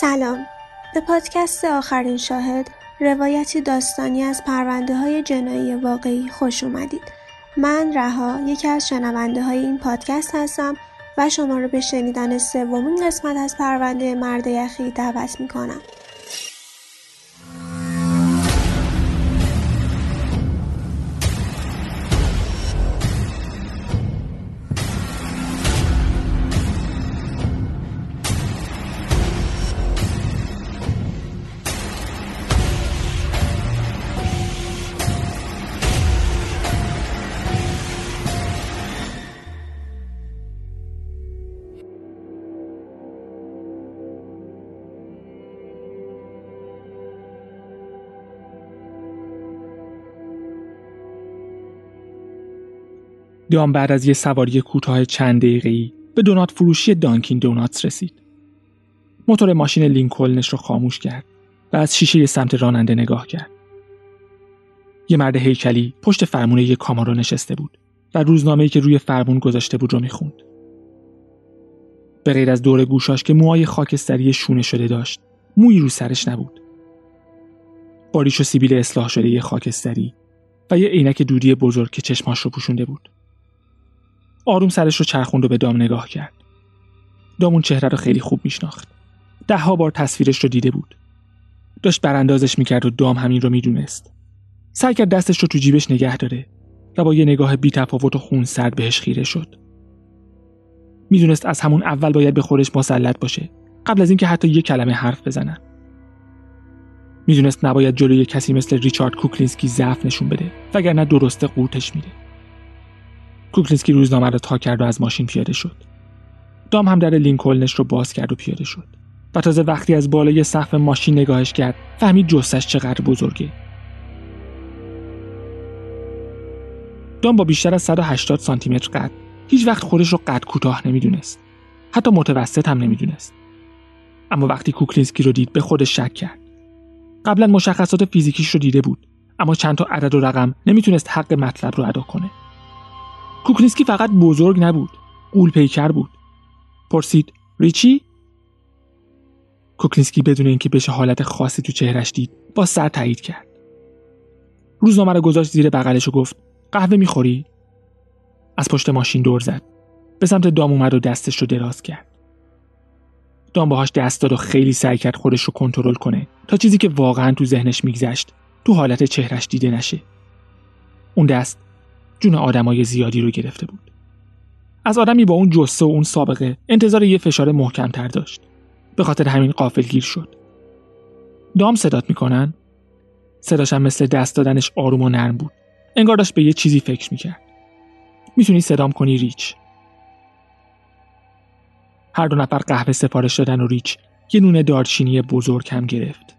سلام. به پادکست آخرین شاهد روایتی داستانی از پرونده های جنایی واقعی خوش اومدید. من رها یکی از شنونده های این پادکست هستم و شما رو به شنیدن سومین قسمت از پرونده مرد یخی دعوت می‌کنم. دام بعد از یه سواری کوتاه چند دقیقه‌ای به دونات فروشی دانکین دوناتس رسید. موتور ماشین لینکلنش رو خاموش کرد و از شیشه سمت راننده نگاه کرد. یه مرد هیکلی پشت فرمون یه کامارو نشسته بود و روزنامه‌ای که روی فرمون گذاشته بود رو می‌خوند. به غیر از دور گوشاش که موهای خاکستری شونه شده داشت، مویی رو سرش نبود. باریش و سیبیل اصلاح شده یه خاکستری و یه عینک دودی بزرگ که چشماش رو پوشونده بود. آروم سرش رو چرخوند و به دام نگاه کرد. دام اون چهره رو خیلی خوب میشناخت. ده ها بار تصویرش رو دیده بود. داشت براندازش می‌کرد و دام همین رو می‌دونست. سعی کرد دستش رو تو جیبش نگه داره و با یه نگاه بی تفاوت و خون سرد بهش خیره شد. می‌دونست از همون اول باید به خودش مسلط باشه قبل از اینکه حتی یه کلمه حرف بزنن. می‌دونست نباید جلوی کسی مثل ریچارد کوکلینسکی ضعف نشون بده وگرنه درسته قورتش میده. کوکلینسکی روزنامه را تا کرد و از ماشین پیاده شد. دام هم در لینکلنش رو باز کرد و پیاده شد. و تازه وقتی از بالای سقف ماشین نگاهش کرد فهمید جثه‌ش چقدر بزرگه. دام با بیشتر از 180 سانتی متر قد هیچ وقت خودش رو قد کوتاه نمی‌دونست. حتی متوسط هم نمی‌دونست. اما وقتی کوکلینسکی رو دید به خودش شک کرد. قبلا مشخصات فیزیکیش رو دیده بود اما چند تا عدد و رقم نمی‌تونست حق مطلب رو ادا کنه. کوکلینسکی فقط بزرگ نبود. غول پیکر بود. پرسید ریچی کوکلینسکی بدون اینکه بشه حالت خاصی تو چهرش دید با سر تایید کرد. روزنامه رو گذاشت زیر بغلش و گفت قهوه می‌خوری؟ از پشت ماشین دور زد. به سمت دام اومد و دستش رو دراز کرد. دام باهاش دست داد و خیلی سعی کرد خودش رو کنترل کنه تا چیزی که واقعا تو ذهنش میگذشت تو حالت چهرش دیده نشه. اون دست جون آدمای زیادی رو گرفته بود. از آدمی با اون جسه و اون سابقه انتظار یه فشار محکمتر داشت. به خاطر همین قافلگیر شد. دام صدات می‌کنن؟ صداشم مثل دست دادنش آروم و نرم بود. انگار داشت به یه چیزی فکر می‌کرد. می‌تونی صدام کنی ریچ. هر دو نفر قهوه سفارش دادن و ریچ یه نون دارچینی بزرگ هم گرفت.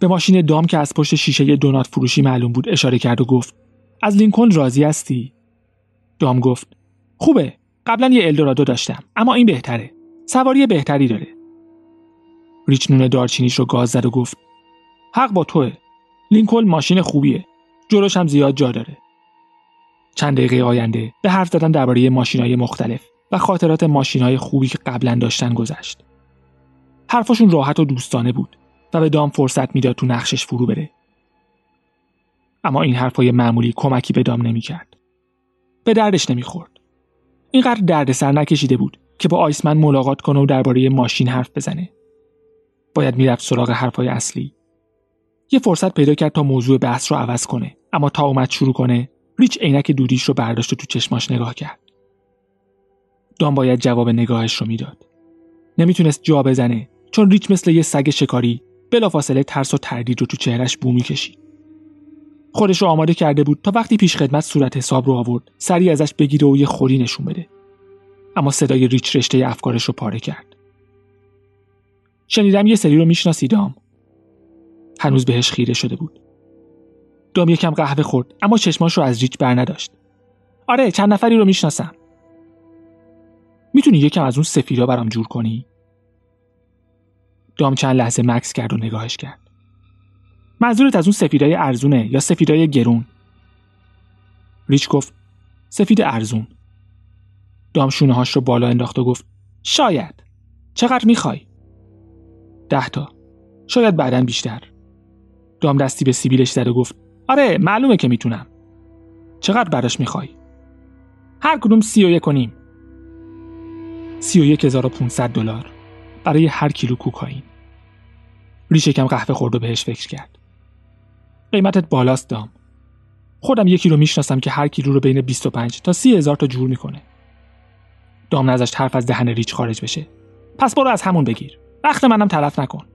به ماشین دام که از پشت شیشه دونات فروشی معلوم بود اشاره کرد و گفت از لینکلن راضی هستی؟ دام گفت خوبه. قبلا یه الدورادو داشتم اما این بهتره. سواری بهتری داره. ریچ نون دارچینیش رو گاز زد و گفت حق با توه. لینکلن ماشین خوبیه. جلوش هم زیاد جا داره. چند دقیقه آینده به حرف زدن درباره ماشینهای مختلف و خاطرات ماشینهای خوبی که قبلا داشتن گذشت. حرفشون راحت و دوستانه بود و به دام فرصت می‌داد تو نقشش فرو بره. اما این حرفای معمولی کمکی به دام نمی‌کرد. به دردش نمی‌خورد. اینقدر دردسر نکشیده بود که با آیسمن ملاقات کنه و درباره ماشین حرف بزنه. باید می‌رفت سراغ حرفای اصلی. یه فرصت پیدا کرد تا موضوع بحث رو عوض کنه اما تا اومد شروع کنه ریچ عینک دودیش رو برداشت و تو چشماش نگاه کرد. دام باید جواب نگاهش رو می‌داد. نمی‌تونست جا بزنه چون ریچ مثل یه سگ شکاری بلافاصله ترس و تردید رو تو چهرش بو می‌کشید. خودش رو آماده کرده بود تا وقتی پیش خدمت صورت حساب رو آورد سریع ازش بگیره و یه خوری نشون بده. اما صدای ریچ رشته افکارش رو پاره کرد. شنیدم یه سری رو می‌شناسی دام. هنوز بهش خیره شده بود. دام یکم قهوه خورد اما چشماش رو از ریچ بر نداشت. آره چند نفری رو می‌شناسم. می‌تونی یکم از اون سفیرا برام جور کنی؟ دام چند لحظه مکس کرد و نگاهش کرد. منظورت از اون سفیدای ارزونه یا سفیدای گرون؟ ریچ گفت سفید ارزون. دام شونه هاش رو بالا انداخت و گفت شاید. چقدر می‌خوای؟ ده تا. شاید بعدا بیشتر. دام دستی به سیبیلش زد و گفت آره معلومه که می‌تونم. چقدر براش می‌خوای؟ هر کدوم سی و یک و نیم. سی و یک هزار و پونصد دلار برای هر کیلو کوکائین. ریش کم قهوه خورد و بهش فکر کرد. قیمتت بالاست دام. خودم یکی رو می‌شناسم که هر کیلو رو بین 25 تا 30 هزار تا جور می‌کنه. دام نذاشت حرف از دهن ریچ خارج بشه. پس برو از همون بگیر. وقت منم تلف نکن.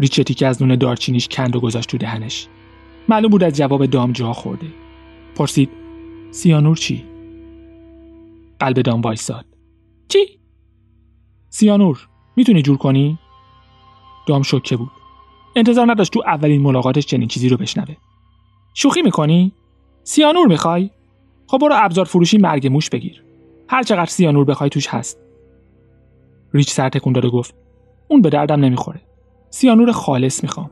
ریچ تیکه از نون دارچینیش کند و گذاشت تو دهنش. معلوم بود از جواب دام جا خورده. پرسید سیانور چی؟ قلب دام وایساد. چی؟ سیانور می‌تونی جور کنی؟ دام شوکه بود. انتظار نداشت تو اولین ملاقاتش چنین چیزی رو بشنوه. شوخی می‌کنی؟ سیانور می‌خوای؟ خب برو ابزار فروشی مرگ موش بگیر. هر چقدر سیانور بخوای توش هست. ریچ سر تکون داد و گفت اون به دردم نمی‌خوره. سیانور خالص می‌خوام.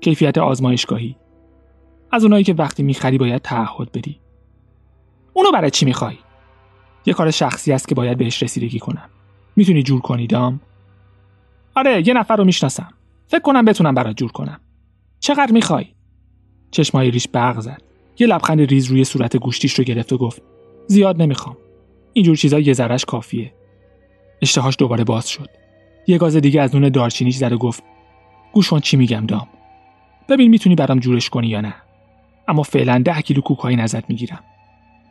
کیفیت آزمایشگاهی. از اونایی که وقتی می‌خری باید تعهد بدی. اونو برای چی می‌خوای؟ یه کار شخصی است که باید بهش رسیدگی کنم. می‌تونی جور کنی دام؟ آره یه نفر رو می‌شناسم. فکر کنم بتونم برات جور کنم. چقدر می‌خوای؟ چشمای ریش برق زد. یه لبخند ریز روی صورت گوشتیش رو گرفت و گفت زیاد نمی‌خوام. اینجور چیزا یه ذرش کافیه. اشتهاش دوباره باز شد. یه گاز دیگه از نون دارچینیش زد و گفت گوش چی میگم دام. ببین می‌تونی برام جورش کنی یا نه. اما فعلا ده کیلو کوکائین ازت می‌گیرم.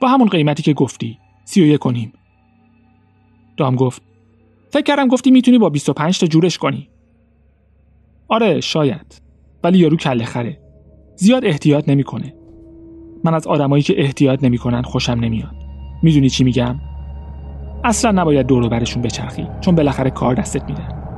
با همون قیمتی که گفتی سی و کنیم. دام گفت فکر کردم گفتی می‌تونی با 25 تا جورش کنی. آره شاید ولی یارو کله خره. زیاد احتیاط نمی‌کنه. من از آدمایی که احتیاط نمی‌کنن خوشم نمیاد. می‌دونی چی میگم؟ اصلا نباید دور برشون بچرخی چون بالاخره کار دستت میدن.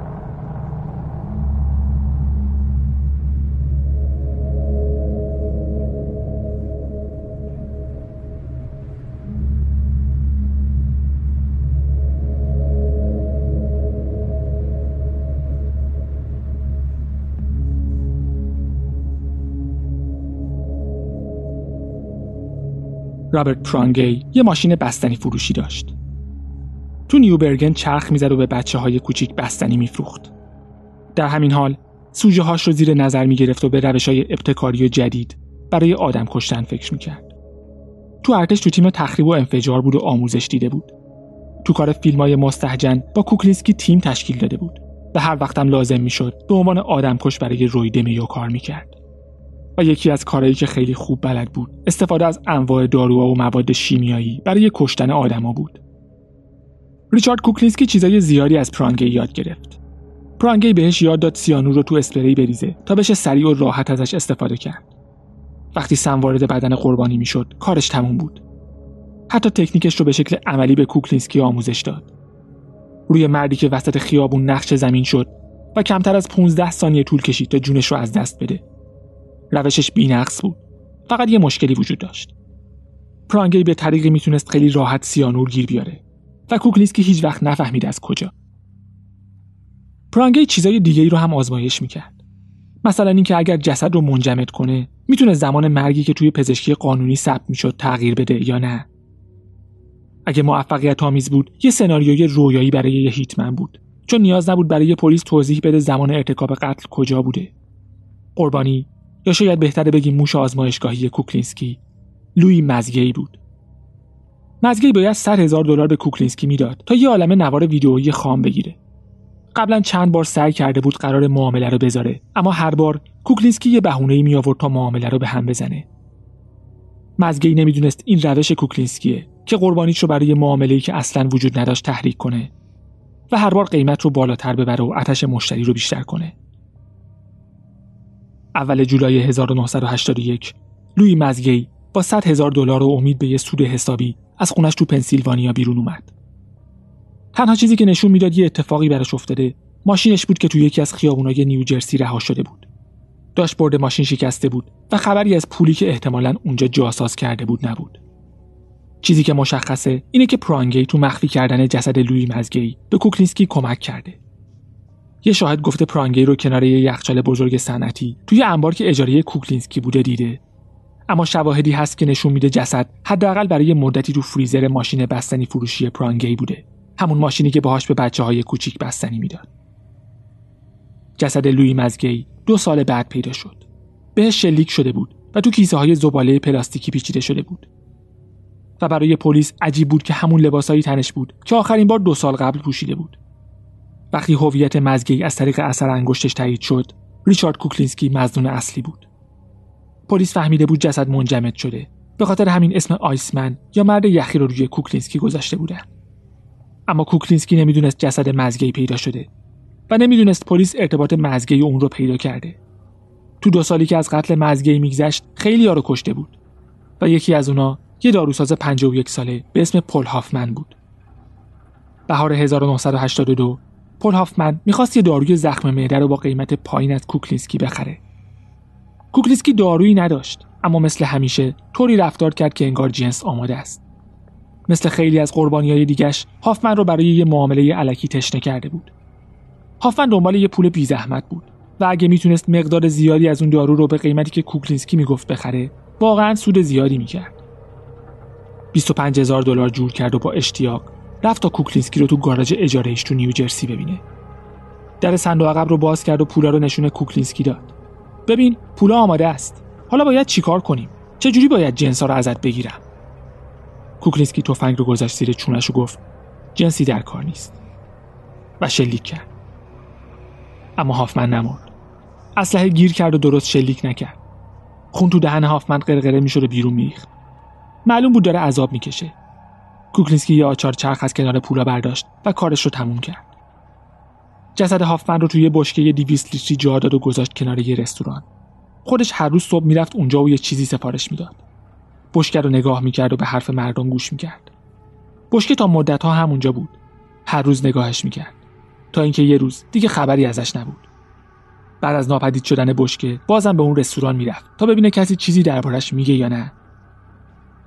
رابرت پرانگی یه ماشین بستنی فروشی داشت. تو نیوبرگن چرخ می‌زد و به بچه های کوچیک بستنی میفروخت. در همین حال سوژه هاش رو زیر نظر می گرفت و به روش های ابتکاری و جدید برای آدم کشتن فکر می‌کرد. تو ارتش تو تیم تخریب و انفجار بود و آموزش دیده بود. تو کار فیلم های مستحجن با کوکلیسکی تیم تشکیل داده بود و هر وقتم لازم می‌شد به عنوان آدمکش برای روی دمیو کار می‌کرد. و یکی از کارهایی که خیلی خوب بلد بود استفاده از انواع داروها و مواد شیمیایی برای کشتن آدما بود. ریچارد کوکلینسکی چیزای زیادی از پرانگی یاد گرفت. پرانگی بهش یاد داد سیانور رو تو اسپری بریزه تا بشه سریع و راحت ازش استفاده کرد. وقتی سم وارد بدن قربانی می‌شد کارش تموم بود. حتی تکنیکش رو به شکل عملی به کوکلینسکی آموزش داد. روی مردی که وسط خیابون نقش زمین شد و کمتر از 15 ثانیه طول کشید تا جونش رو از دست بده. روشش بینقص بود. فقط یه مشکلی وجود داشت. پرانگی به طریقی می‌تونست خیلی راحت سیانور گیر بیاره و کوکلیسکی هیچ وقت نفهمید از کجا. پرانگی چیزای دیگه ای رو هم آزمایش می‌کرد. مثلا اینکه اگر جسد رو منجمد کنه می‌تونه زمان مرگی که توی پزشکی قانونی ثبت می‌شد تغییر بده یا نه؟ اگه موفقیت آمیز بود یه سناریوی رویایی برای یه هیتمن بود. چون نیاز نبود برای پلیس توضیح بده زمان ارتکاب قتل کجا بوده. قربانی یا شاید بهتره بگیم موش آزمایشگاهی کوکلینسکی. لوی مزگی بود. مزگی باید 100 هزار دلار به کوکلینسکی می‌داد تا یه عالمه نوار ویدئویی خام بگیره. قبلا چند بار سعی کرده بود قرار معامله رو بذاره اما هر بار کوکلینسکی یه بهونه می آورد تا معامله رو به هم بزنه. مزگی نمی‌دونست این روش کوکلینسکیه که قربانیش رو برای معامله‌ای که اصلا وجود نداشت تحریک کنه و هر بار قیمت رو بالاتر ببره و آتش مشتری رو بیشتر کنه. اول جولای 1981 لوی مزگی با 100 هزار دلار و امید به یه سود حسابی از خونش تو پنسیلوانیا بیرون اومد. تنها چیزی که نشون می‌داد یه اتفاقی براش افتاده ماشینش بود که توی یکی از خیابونای نیوجرسی رها شده بود. داشت برد ماشین شکسته بود و خبری از پولی که احتمالا اونجا جاساز کرده بود نبود. چیزی که مشخصه اینه که پرانگی تو مخفی کردن جسد لوی مزگی به کوکلینسکی کمک کرده. یه شاهد گفته پرانگی رو کنار یه یخچال بزرگ صنعتی توی انبار که اجاره کوکلینسکی بوده دیده. اما شواهدی هست که نشون میده جسد حداقل برای مدتی تو فریزر ماشین بستنی فروشی پرانگی بوده. همون ماشینی که باهاش به بچه های کوچیک بستنی می‌داد. جسد لوی مزگی دو سال بعد پیدا شد. بهش شلیک شده بود و تو کیسه های زباله پلاستیکی پیچیده شده بود. و برای پلیس عجیب بود که همون لباسایی تنش بود که آخرین بار دو سال قبل پوشیده بود. وقتی هویت مزگی از طریق اثر انگشتش تایید شد، ریچارد کوکلینسکی مظنون اصلی بود. پلیس فهمیده بود جسد منجمد شده. به خاطر همین اسم Iceman یا مرد یخی رو روی کوکلینسکی گذاشته بودن. اما کوکلینسکی نمی‌دونست جسد مزگی پیدا شده و نمی‌دونست پلیس ارتباط مزگی اون رو پیدا کرده. تو دو سالی که از قتل مزگی میگذشت خیلیا رو کشته بود و یکی از اونا یه داروساز 51 ساله به اسم پل هافمن بود. بهار 1982 پل هافمن می‌خواست یه داروی زخم معده رو با قیمت پایین از کوکلینسکی بخره. کوکلینسکی دارویی نداشت اما مثل همیشه طوری رفتار کرد که انگار جنس آماده است. مثل خیلی از قربانی های دیگش هافمن رو برای یه معامله الکی تشنه کرده بود. هافمن دنبال یه پول بی زحمت بود و اگه می‌تونست مقدار زیادی از اون دارو رو به قیمتی که کوکلینسکی می‌گفت بخره واقعا سود زیادی می‌کرد. 25 هزار دلار جور کرد و با اشتیاق رفت تا کوکلینسکی رو تو گاراژ اجاره‌ایش تو نیوجرسی ببینه. در صندوق عقب رو باز کرد و پولا رو نشون کوکلینسکی داد. ببین پولا آماده است. حالا باید چیکار کنیم؟ چه جوری باید جنسا رو ازت بگیرم؟ کوکلینسکی تفنگ رو گذاشت زیر چونش و گفت جنسی در کار نیست. و شلیک کرد. اما هافمن نمرد. اسلحه گیر کرد و درست شلیک نکرد. خون تو دهن هافمن قرقره می‌شد و بیرون میریخت. معلوم بود داره عذاب می‌کشه. کوکلینسکی یه آچار چرخ از کنار پولا برداشت و کارش رو تموم کرد. جسد هافمن رو توی بشکه 200 لیتری جا داد و گذاشت کنار یه رستوران. خودش هر روز صبح می‌رفت اونجا و یه چیزی سفارش می‌داد. بشکه رو نگاه می‌کرد و به حرف مردم گوش می‌کرد. بشکه تا مدت ها همونجا بود. هر روز نگاهش می‌کرد. تا اینکه یه روز دیگه خبری ازش نبود. بعد از ناپدید شدن بشکه بازم به اون رستوران می‌رفت تا ببینه کسی چیزی دربارش میگه یا نه.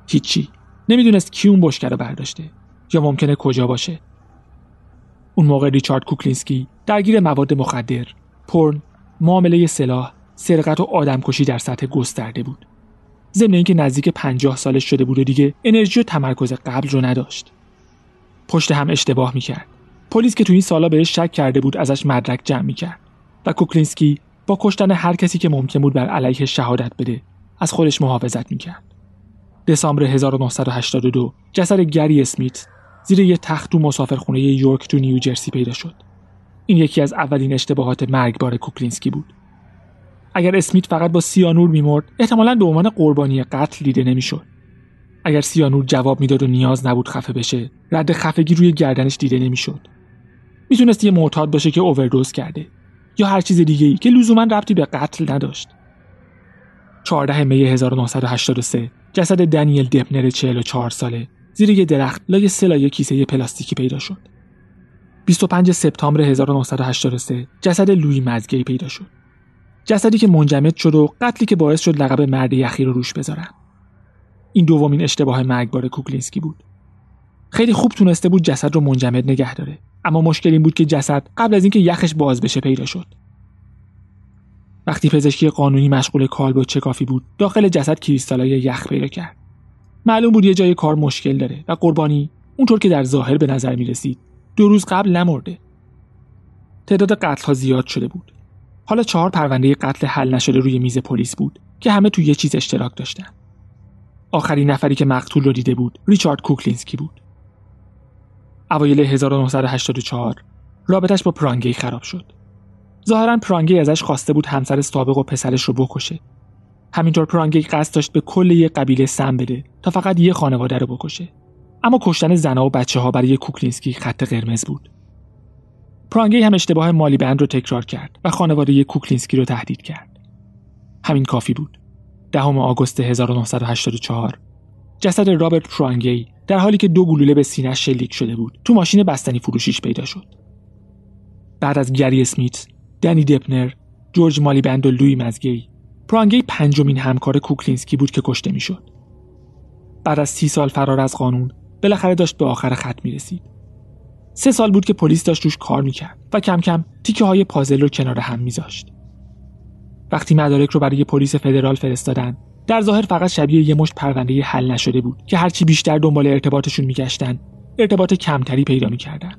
هیچی. نمی‌دونست کی اون بشکه رو برداشته یا ممکنه کجا باشه. اون موقع ریچارد کوکلینسکی درگیر مواد مخدر، پرن، معامله سلاح، سرقت و آدمکشی در سطح گسترده بود. ضمن اینکه نزدیک پنجاه سالش شده بود و دیگه انرژی و تمرکز قبل رو نداشت. پشت هم اشتباه می‌کرد. پلیس که تو این سالا بهش شک کرده بود ازش مدرک جمع می‌کرد و کوکلینسکی با کشتن هر کسی که ممکن بود بر علیهش شهادت بده از خودش محافظت می‌کرد. دسامبر 1982 جسد گری اسمیت زیر یه تخت تو مسافرخونه یورک تو نیوجرسی پیدا شد. این یکی از اولین اشتباهات مرگبار کوکلینسکی بود. اگر اسمیت فقط با سیانور میمرد احتمالا به عنوان قربانی قتل دیده نمی‌شد. اگر سیانور جواب می‌داد و نیاز نبود خفه بشه رد خفگی روی گردنش دیده نمی‌شد می‌تونست یه معتاد باشه که اووردوز کرده یا هر چیز دیگه ای که لزوما ربطی به قتل نداشت 14 می 1983 جسد دنیل دپنر 44 ساله. زیر یه درخت لای سلای کیسه پلاستیکی پیدا شد. 25 سپتامبر 1983 جسد لوی مزگی پیدا شد. جسدی که منجمد شد و قتلی که باعث شد لقب مرد یخی رو روش بذارن. این دومین اشتباه مرگبار کوکلینسکی بود. خیلی خوب تونسته بود جسد رو منجمد نگه داره. اما مشکل این بود که جسد قبل از اینکه یخش باز بشه پیدا شد. وقتی پزشکی قانونی مشغول کالبد شکافی بود داخل جسد کریستالای یخ پیدا کرد. معلوم بود یه جای کار مشکل داره و قربانی اونطور که در ظاهر به نظر می رسید دو روز قبل نمرده. تعداد قتل ها زیاد شده بود. حالا چهار پرونده قتل حل نشده روی میز پلیس بود که همه توی یه چیز اشتراک داشتن. آخرین نفری که مقتول رو دیده بود ریچارد کوکلینسکی بود. اوایل 1984 رابطش با پرانگی خراب شد. ظاهرا پرانگی ازش خواسته بود همسر سابق و پسرش رو بکشه. همینطور پرانگی قصد داشت به کل یه قبیله سم بده تا فقط یه خانواده رو بکشه. اما کشتن زنها و بچه ها برای کوکلینسکی خط قرمز بود. پرانگی هم اشتباه مالیبند رو تکرار کرد و خانواده کوکلینسکی رو تهدید کرد. همین کافی بود. دهم آگوست 1984 جسد رابرت پرانگی در حالی که دو گلوله به سینه‌اش شلیک شده بود تو ماشین بستنی فروشیش پیدا شد. بعد از گری اسمیت دنی دپنر جورج مالیبند و لوی مزگی پرانگی پنجمین همکار کوکلینسکی بود که کشته می‌شد بعد از سی سال فرار از قانون بالاخره داشت به آخر خط می رسید. سه سال بود که پلیس داشت روش کار می‌کرد و کم کم تیکه های پازل رو کنار هم میذاشت. وقتی مدارک رو برای پلیس فدرال فرستادن در ظاهر فقط شبیه یه مشت پرونده حل نشده بود که هرچی بیشتر دنبال ارتباطشون میگشتن ارتباط کمتری پیدا می‌کردن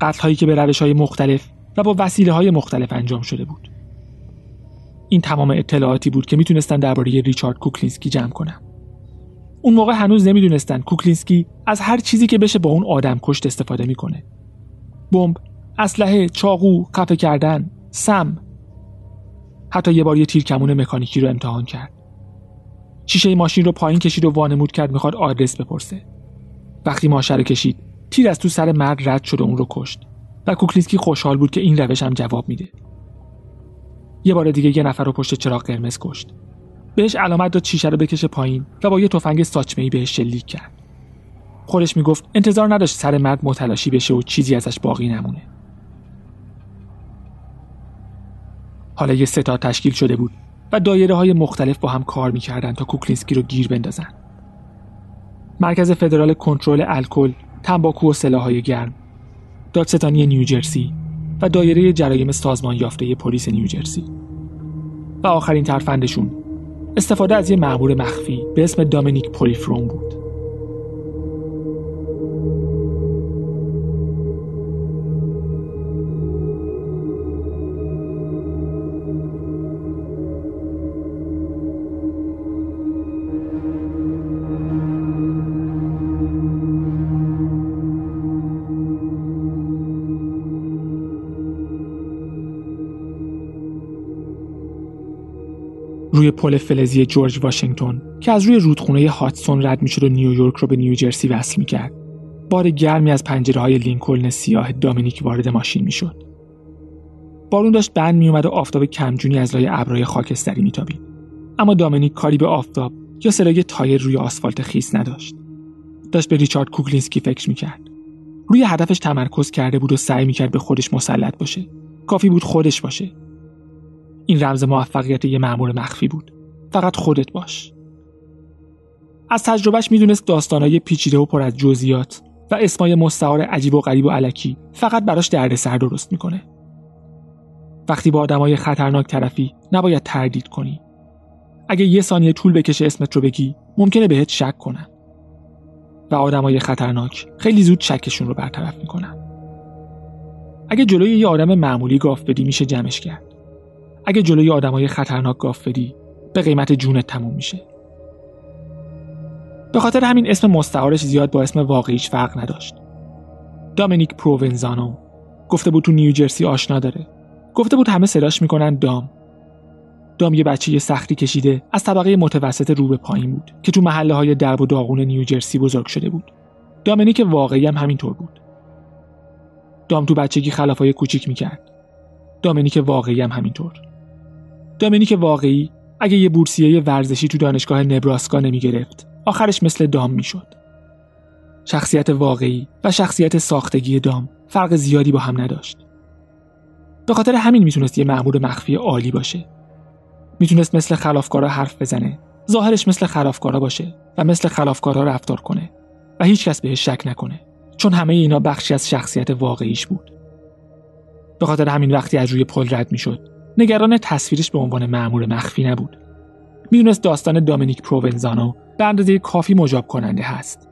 قتل هایی که به روش های مختلف و با وسیله های مختلف انجام شده بود. این تمام اطلاعاتی بود که می‌تونستن درباره ریچارد کوکلینسکی جمع کنن. اون موقع هنوز نمی‌دونستن کوکلینسکی از هر چیزی که بشه با اون آدم کشت استفاده می‌کنه. بمب اسلحه چاقو خفه کردن سم. حتی یه بار یه تیر کمون مکانیکی رو امتحان کرد. شیشه ماشین رو پایین کشید و وانمود کرد می‌خواد آدرس بپرسه. وقتی ماشه رو کشید تیر از تو سر مرد رد شد و اون رو کشت. و کوکلینسکی خوشحال بود که این روش هم جواب میده. یه بار دیگه یه نفر رو پشت چراغ قرمز کشت. بهش علامت داد شیشه رو بکشه پایین و با یه تفنگ ساچمه بهش شلیک کرد. خودش می‌گفت انتظار نداشت سر مرد متلاشی بشه و چیزی ازش باقی نمونه. حالا یه ستاد تشکیل شده بود و دایره های مختلف با هم کار می‌کردن تا کوکلینسکی رو گیر بندازن. مرکز فدرال کنترل الکل، تنباکو و سلاحهای گرم، دادستانی نیوجرسی و دایره جرایم سازمان یافته پلیس نیوجرسی. و آخرین ترفندشون استفاده از یه مأمور مخفی به اسم دامینیک پولیفرون بود. روی پل فلزی جورج واشنگتن که از روی رودخونه هادسون رد می‌شد و نیویورک رو به نیوجرسی وصل می‌کرد. بار گرمی از پنجره های لینکلن سیاه دامینیک وارد ماشین می‌شد. بارون داشت بند میومد و آفتاب کمجونی از لای ابرهای خاکستری میتابید. اما دامینیک کاری به آفتاب یا صدای تایر روی آسفالت خیس نداشت. داشت به ریچارد کوکلینسکی فکر می‌کرد. روی هدفش تمرکز کرده بود و سعی می‌کرد به خودش مسلط باشه. کافی بود خودش باشه. این رمز موفقیت یه مأمور مخفی بود. فقط خودت باش. از تجربهش می‌دونست داستانهای پیچیده و پر از جزئیات و اسمای مستعار عجیب و غریب و علکی فقط براش دردسر درست می‌کنه. وقتی با آدمای خطرناک طرفی نباید تردید کنی. اگه یه ثانیه طول بکشه اسمت رو بگی ممکنه بهت شک کنن. و آدمای خطرناک خیلی زود شکشون رو برطرف می‌کنن. اگه جلوی یه آدم معمولی گاف بدی میشه جمعش کرد. اگه جلوی آدمای خطرناک گاف بدی به قیمت جونت تموم میشه. به خاطر همین اسم مستعارش زیاد با اسم واقعیش فرق نداشت. دامینیک پروونزانو گفته بود تو نیوجرسی آشنا داره. گفته بود همه صداش می‌کنن دام. دام یه بچه سختی کشیده از طبقه متوسط رو به پایین بود که تو محله های درب و داغون نیوجرسی بزرگ شده بود. دامینیک واقعی هم همینطور بود. دام تو بچگی خلافای کوچیک می‌کرد. دامینیک واقعی هم همینطور. دامینیک واقعی اگه یه بورسیه ورزشی تو دانشگاه نبراسکا نمی گرفت آخرش مثل دام می‌شد. شخصیت واقعی و شخصیت ساختگی دام فرق زیادی با هم نداشت. به خاطر همین می‌تونست یه مأمور مخفی عالی باشه. می‌تونست مثل خلافکارا حرف بزنه، ظاهرش مثل خلافکارا باشه و مثل خلافکارا رفتار کنه و هیچکس بهش شک نکنه چون همه اینا بخشی از شخصیت واقعیش بود. به خاطر همین وقتی از روی پل رد می‌شد نگران تصویرش به عنوان مأمور مخفی نبود. می‌دونست داستان دامینیک پروونزانو به اندازه کافی مجاب کننده هست.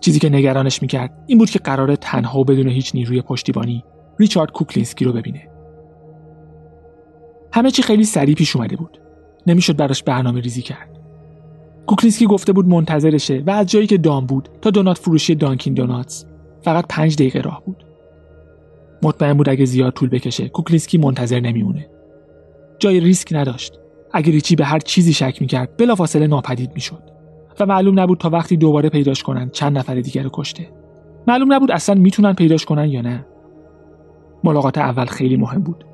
چیزی که نگرانش می‌کرد این بود که قراره تنها و بدون هیچ نیروی پشتیبانی ریچارد کوکلینسکی رو ببینه. همه چی خیلی سریع پیش اومده بود. نمی‌شد براش برنامه ریزی کرد. کوکلینسکی گفته بود منتظرشه و از جایی که دام بود تا دونات فروشی Dunkin' Donuts فقط پنج دقیقه راه بود. مطمئن بود اگه زیاد طول بکشه کوکلینسکی منتظر نمیمونه. جای ریسک نداشت. اگر ریچی به هر چیزی شک می‌کرد بلافاصله ناپدید می‌شد. و معلوم نبود تا وقتی دوباره پیداش کنن چند نفر دیگر رو کشته. معلوم نبود اصلا می‌تونن پیداش کنن یا نه. ملاقات اول خیلی مهم بود.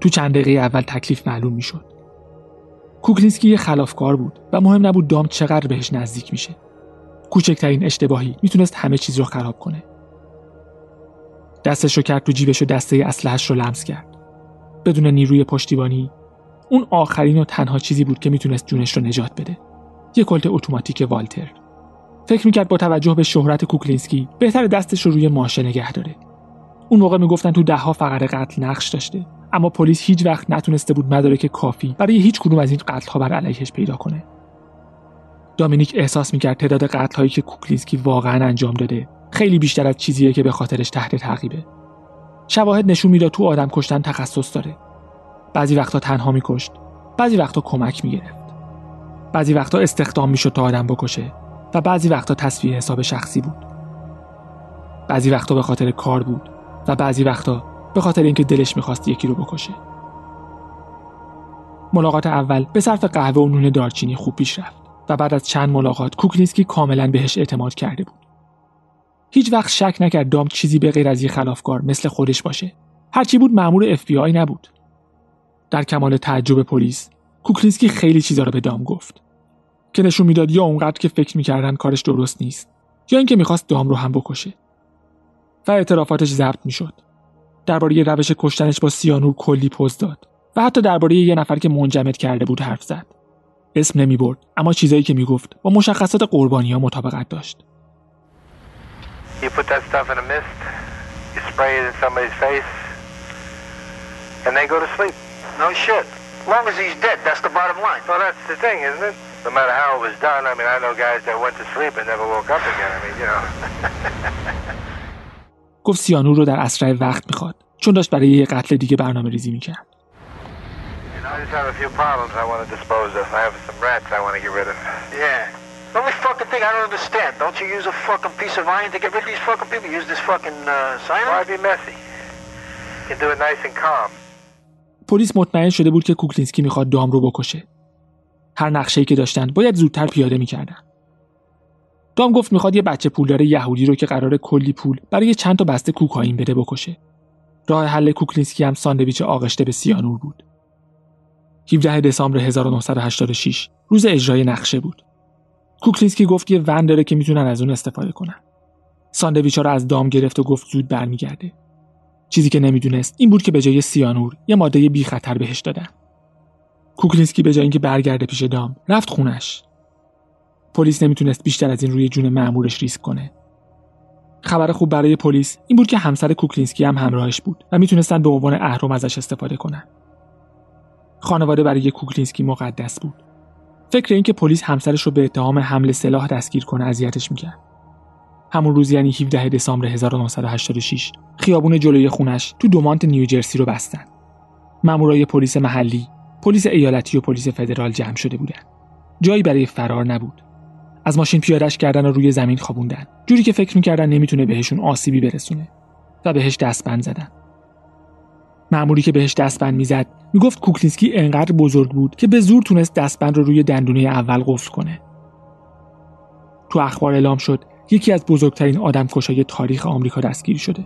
تو چند دقیقه اول تکلیف معلوم می‌شد. کوکلینسکی یه خلافکار بود و مهم نبود دام چقدر بهش نزدیک میشه. کوچکترین اشتباهی می‌تونست همه چیز رو خراب کنه. دستش رو کرد تو جیبش و دسته اسلحه‌اش رو لمس کرد. بدون نیروی پشتیبانی اون آخرین و تنها چیزی بود که می‌تونست جونش رو نجات بده. یه کلت اتوماتیک والتر. فکر می‌کرد با توجه به شهرت کوکلینسکی بهتره دستش رو روی ماشه نگه داره. اون موقع می‌گفتن تو دهها فقره قتل نقش داشته اما پلیس هیچ وقت نتونسته بود مدارک کافی برای هیچ کدوم از این قتل ها بر علیهش پیدا کنه. دامینیک احساس می‌کرد تعداد قتل هایی که کوکلینسکی واقعا انجام داده خیلی بیشتر از چیزیه که به خاطرش تحت تعقیبه. شواهد نشون می‌داد تو آدم کشتن تخصص داره. بعضی وقتا تنها میکشت بعضی وقتا کمک می‌گرفت. بعضی وقتا استخدام می‌شد تا آدم بکشه و بعضی وقتا تسویه حساب شخصی بود. بعضی وقتا به خاطر کار بود و بعضی وقتا به خاطر اینکه دلش می‌خواست یکی رو بکشه. ملاقات اول به صرف قهوه و نون دارچینی خوب پیش رفت و بعد از چند ملاقات کوکلینسکی کاملا بهش اعتماد کرده بود. هیچ وقت شک نکرد دام چیزی به غیر از یه خلافکار مثل خودش باشه. هرچی بود مأمور اف نبود. در کمال تعجب پلیس کوکلینسکی خیلی چیزا رو به دام گفت. که نشون می‌داد یا اونقدر که فکر می‌کردن کارش درست نیست یا اینکه می‌خواست دام رو هم بکشه. و اعترافاتش ضبط می‌شد. درباره روش کشتنش با سیانور کلی پوز داد. و حتی درباره یه نفر که منجمد کرده بود حرف زد. اسم نمی برد اما چیزایی که می‌گفت با مشخصات قربانی ها مطابقت داشت. You put that stuff in a mist, you spray it in somebody's face, and they go to sleep. No shit. As long as he's dead, that's the bottom line. Well, that's the thing, isn't it? No matter how it was done, I mean, I know guys that went to sleep and never woke up again. I mean, you know. گفت سیانور رو در اسرع وقت میخواد چون داشت برای یه قتل دیگه برنامه ریزی میکرد. I just have a few problems I want to dispose of. I have some rats I want to get rid of. Yeah. The only fucking thing I don't understand, don't you use a fucking piece of iron to get rid of these fucking people? use this fucking uh, cyanide? Why be messy? You can do it nice and calm. پلیس مطمئن شده بود که کوکلینسکی می‌خواد دام رو بکشه. هر نقشه‌ای که داشتن باید زودتر پیاده می‌کردن. دام گفت می‌خواد یه بچه پولدار یهودی رو که قراره کلی پول برای چند تا بسته کوکائین بده بکشه. راه حل کوکلینسکی هم ساندویچ آغشته به سیانور بود. 17 دسامبر 1986 روز اجرای نقشه بود. کوکلینسکی گفت یه ون داره که می‌تونن از اون استفاده کنن. ساندویچ رو از دام گرفت و گفت زود برمیگرده. چیزی که نمی‌دونست این بود که به جای سیانور یه ماده بی خطر بهش دادن. کوکلینسکی به جای اینکه برگرده پیش دام رفت خونش. پلیس نمی‌تونست بیشتر از این روی جون مأمورش ریسک کنه. خبر خوب برای پلیس این بود که همسر کوکلینسکی هم همراهش بود و می‌تونستن به عنوان اهرم ازش استفاده کنن. خانواده برای کوکلینسکی مقدس بود. فکر اینکه پلیس همسرش رو به اتهام حمل سلاح دستگیر کنه اذیتش می‌کرد. همون روز یعنی 17 دسامبر 1986 خیابون جلوی خونش تو دومانت نیوجرسی رو بستن. مامورای پلیس محلی، پلیس ایالتی و پلیس فدرال جمع شده بودن. جایی برای فرار نبود. از ماشین پیادش کردن و روی زمین خوابوندن. جوری که فکر می‌کردن نمی‌تونه بهشون آسیبی برسونه و بهش دستبند زدن. مأموری که بهش دستبند می‌زد می‌گفت کوکلینسکی انقدر بزرگ بود که به زور تونست دستبند رو روی دندونه اول قفل کنه. تو اخبار اعلام شد یکی از بزرگترین آدمکشای تاریخ آمریکا دستگیر شده.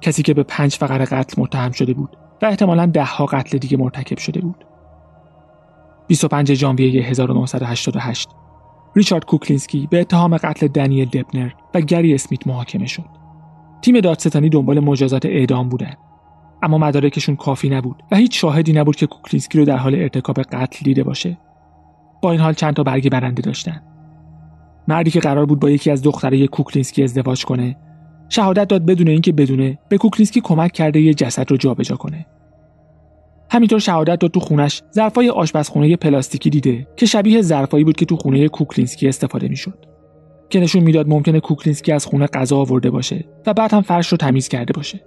کسی که به پنج فقره قتل متهم شده بود و احتمالا دهها قتل دیگه مرتکب شده بود. 25 ژانویه 1988 ریچارد کوکلینسکی به اتهام قتل دنیل دپنر و گری اسمیت محاکمه شد. تیم دادستانی دنبال مجازات اعدام بودند اما مدارکشون کافی نبود و هیچ شاهدی نبود که کوکلینسکی رو در حال ارتکاب قتل دیده باشه. با این حال چند تا برگ برنده داشتن. مردی که قرار بود با یکی از دخترای کوکلینسکی ازدواج کنه، شهادت داد بدون اینکه بدونه به کوکلینسکی کمک کرده یه جسد رو جابجا کنه. همینطور شهادت داد تو خونش ظرفای آشپزخونه پلاستیکی دیده که شبیه ظرفایی بود که تو خونه کوکلینسکی استفاده می‌شد. که نشون می‌داد ممکنه کوکلینسکی از خونه غذا آورده باشه و بعد هم فرش رو تمیز کرده باشه.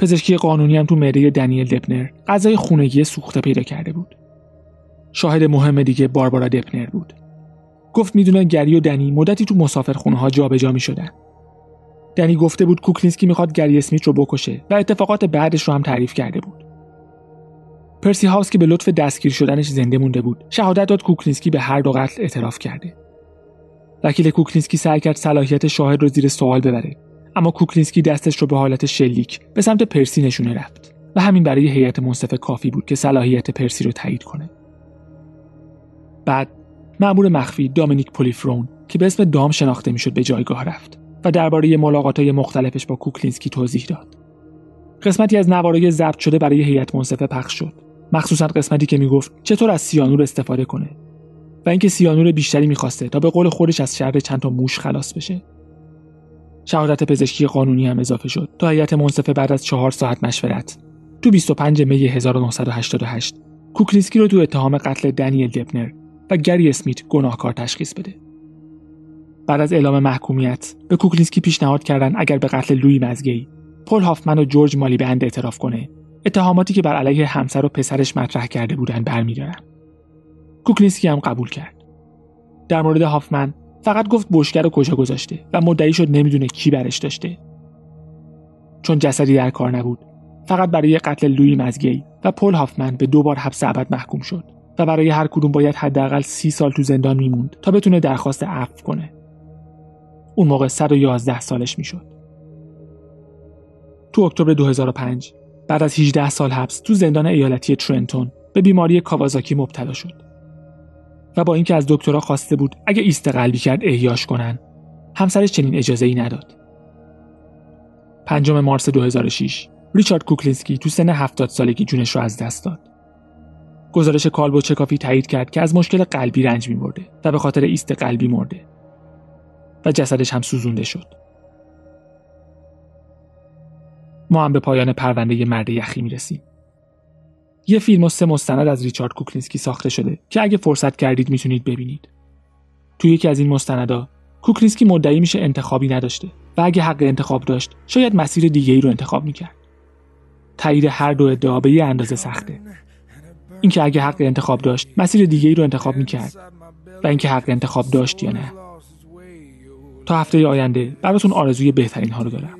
پزشکی قانونی هم تو معده دنیل دپنر غذای خونگی سوخته پیدا کرده بود. شاهد مهم دیگه باربارا دپنر بود. گفت می‌دونه گری و دنی مدتی تو مسافرخونه ها جابجا می شدن. دنی گفته بود کوکلینسکی می‌خواد گری اسمیت رو بکشه و اتفاقات بعدش رو هم تعریف کرده بود. پرسی هاوس که به لطف دستگیر شدنش زنده مونده بود شهادت داد کوکلینسکی به هر دو قتل اعتراف کرده وکیل کوکلینسکی سعی کرد صلاحیت شاهد رو زیر سوال ببره اما کوکلینسکی دستش رو به حالت شلیک به سمت پرسی نشونه رفت و همین برای هیئت منصفه کافی بود که صلاحیت پرسی رو تایید کنه. بعد مأمور مخفی دامینیک پولیفرون که به اسم دام شناخته می‌شد به جایگاه رفت و درباره ملاقات‌های مختلفش با کوکلینسکی توضیح داد. قسمتی از نوارای ضبط شده برای هیئت منصفه پخش شد. مخصوصا قسمتی که می‌گفت چطور از سیانور استفاده کنه و اینکه سیانور بیشتری می‌خواسته تا به قول خودش از شر چند تا موش خلاص بشه. شهادت پزشکی قانونی هم اضافه شد. تا هیئت منصفه بعد از چهار ساعت مشورت. تو 25 می 1988 کوکلینسکی رو تو اتهام قتل دنیل دپنر و گری اسمیت گناهکار تشخیص بده. بعد از اعلام محکومیت به کوکلینسکی پیشنهاد کردن اگر به قتل لوی مزگی پل هافمن و جورج مالی بند اعتراف کنه. اتهاماتی که بر علیه همسر و پسرش مطرح کرده بودن برمیدارن. کوکلینسکی هم قبول کرد. در مورد هافمن فقط گفت بشکه رو کجا گذاشته و مدعی شد نمی‌دونه کی برش داشته. چون جسدی در کار نبود فقط برای قتل لوی مزگی و پل هافمن به دو بار حبس ابد محکوم شد و برای هر کدوم باید حداقل سی سال تو زندان میموند تا بتونه درخواست عفو کنه. اون موقع 111 سالش می‌شد. تو اکتبر 2005 بعد از 18 سال حبس تو زندان ایالتی ترنتون به بیماری کاوازاکی مبتلا شد. و با اینکه از دکترها خواسته بود اگه ایست قلبی کرد احیاش کنن. همسرش چنین اجازه ای نداد. پنجم مارس 2006 ریچارد کوکلینسکی تو سن 70 سالگی جونش رو از دست داد. گزارش کالبدشکافی تایید کرد که از مشکل قلبی رنج میبرده و به خاطر ایست قلبی مرده و جسدش هم سوزونده شد. ما هم به پایان پرونده مرد یخی می‌رسیم. یه فیلم و سه مستند از ریچارد کوکلینسکی ساخته شده که اگه فرصت کردید می‌تونید ببینید. تو یکی از این مستندا کوکلینسکی مدعی میشه انتخابی نداشته و اگه حق انتخاب داشت شاید مسیر دیگه ای رو انتخاب می‌کرد. تایید هر دو ادعا به یه اندازه سخته. اینکه اگه حق انتخاب داشت مسیر دیگه ای رو انتخاب می‌کرد و اینکه حق انتخاب داشت یا نه. تا هفته آینده براتون آرزوی بهترین ها رو دارم.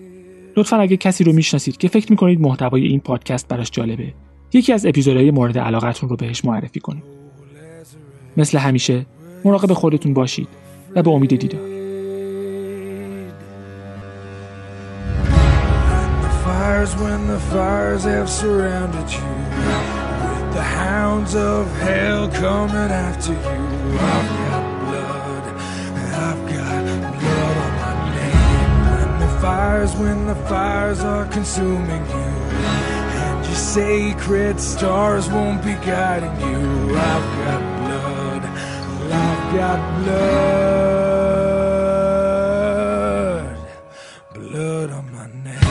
لطفا اگه کسی رو می‌شناسید که فکر می‌کنید محتوای این پادکست براش جالبه یکی از اپیزودهای مورد علاقتون رو بهش معرفی کنید مثل همیشه مراقب خودتون باشید و به امید دیدار when the fires have surrounded you with the hounds of hell coming after you I've got blood I've got blood on my name and the fires when the fires are consuming you sacred stars won't be guiding you. I've got blood, I've got blood, blood on my neck.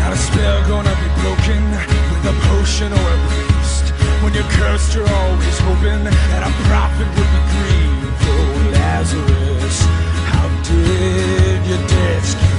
Not a spell gonna be broken with a potion or a priest. When you're cursed, you're always hoping that a prophet would be grieved. Oh, Lazarus, how did your death?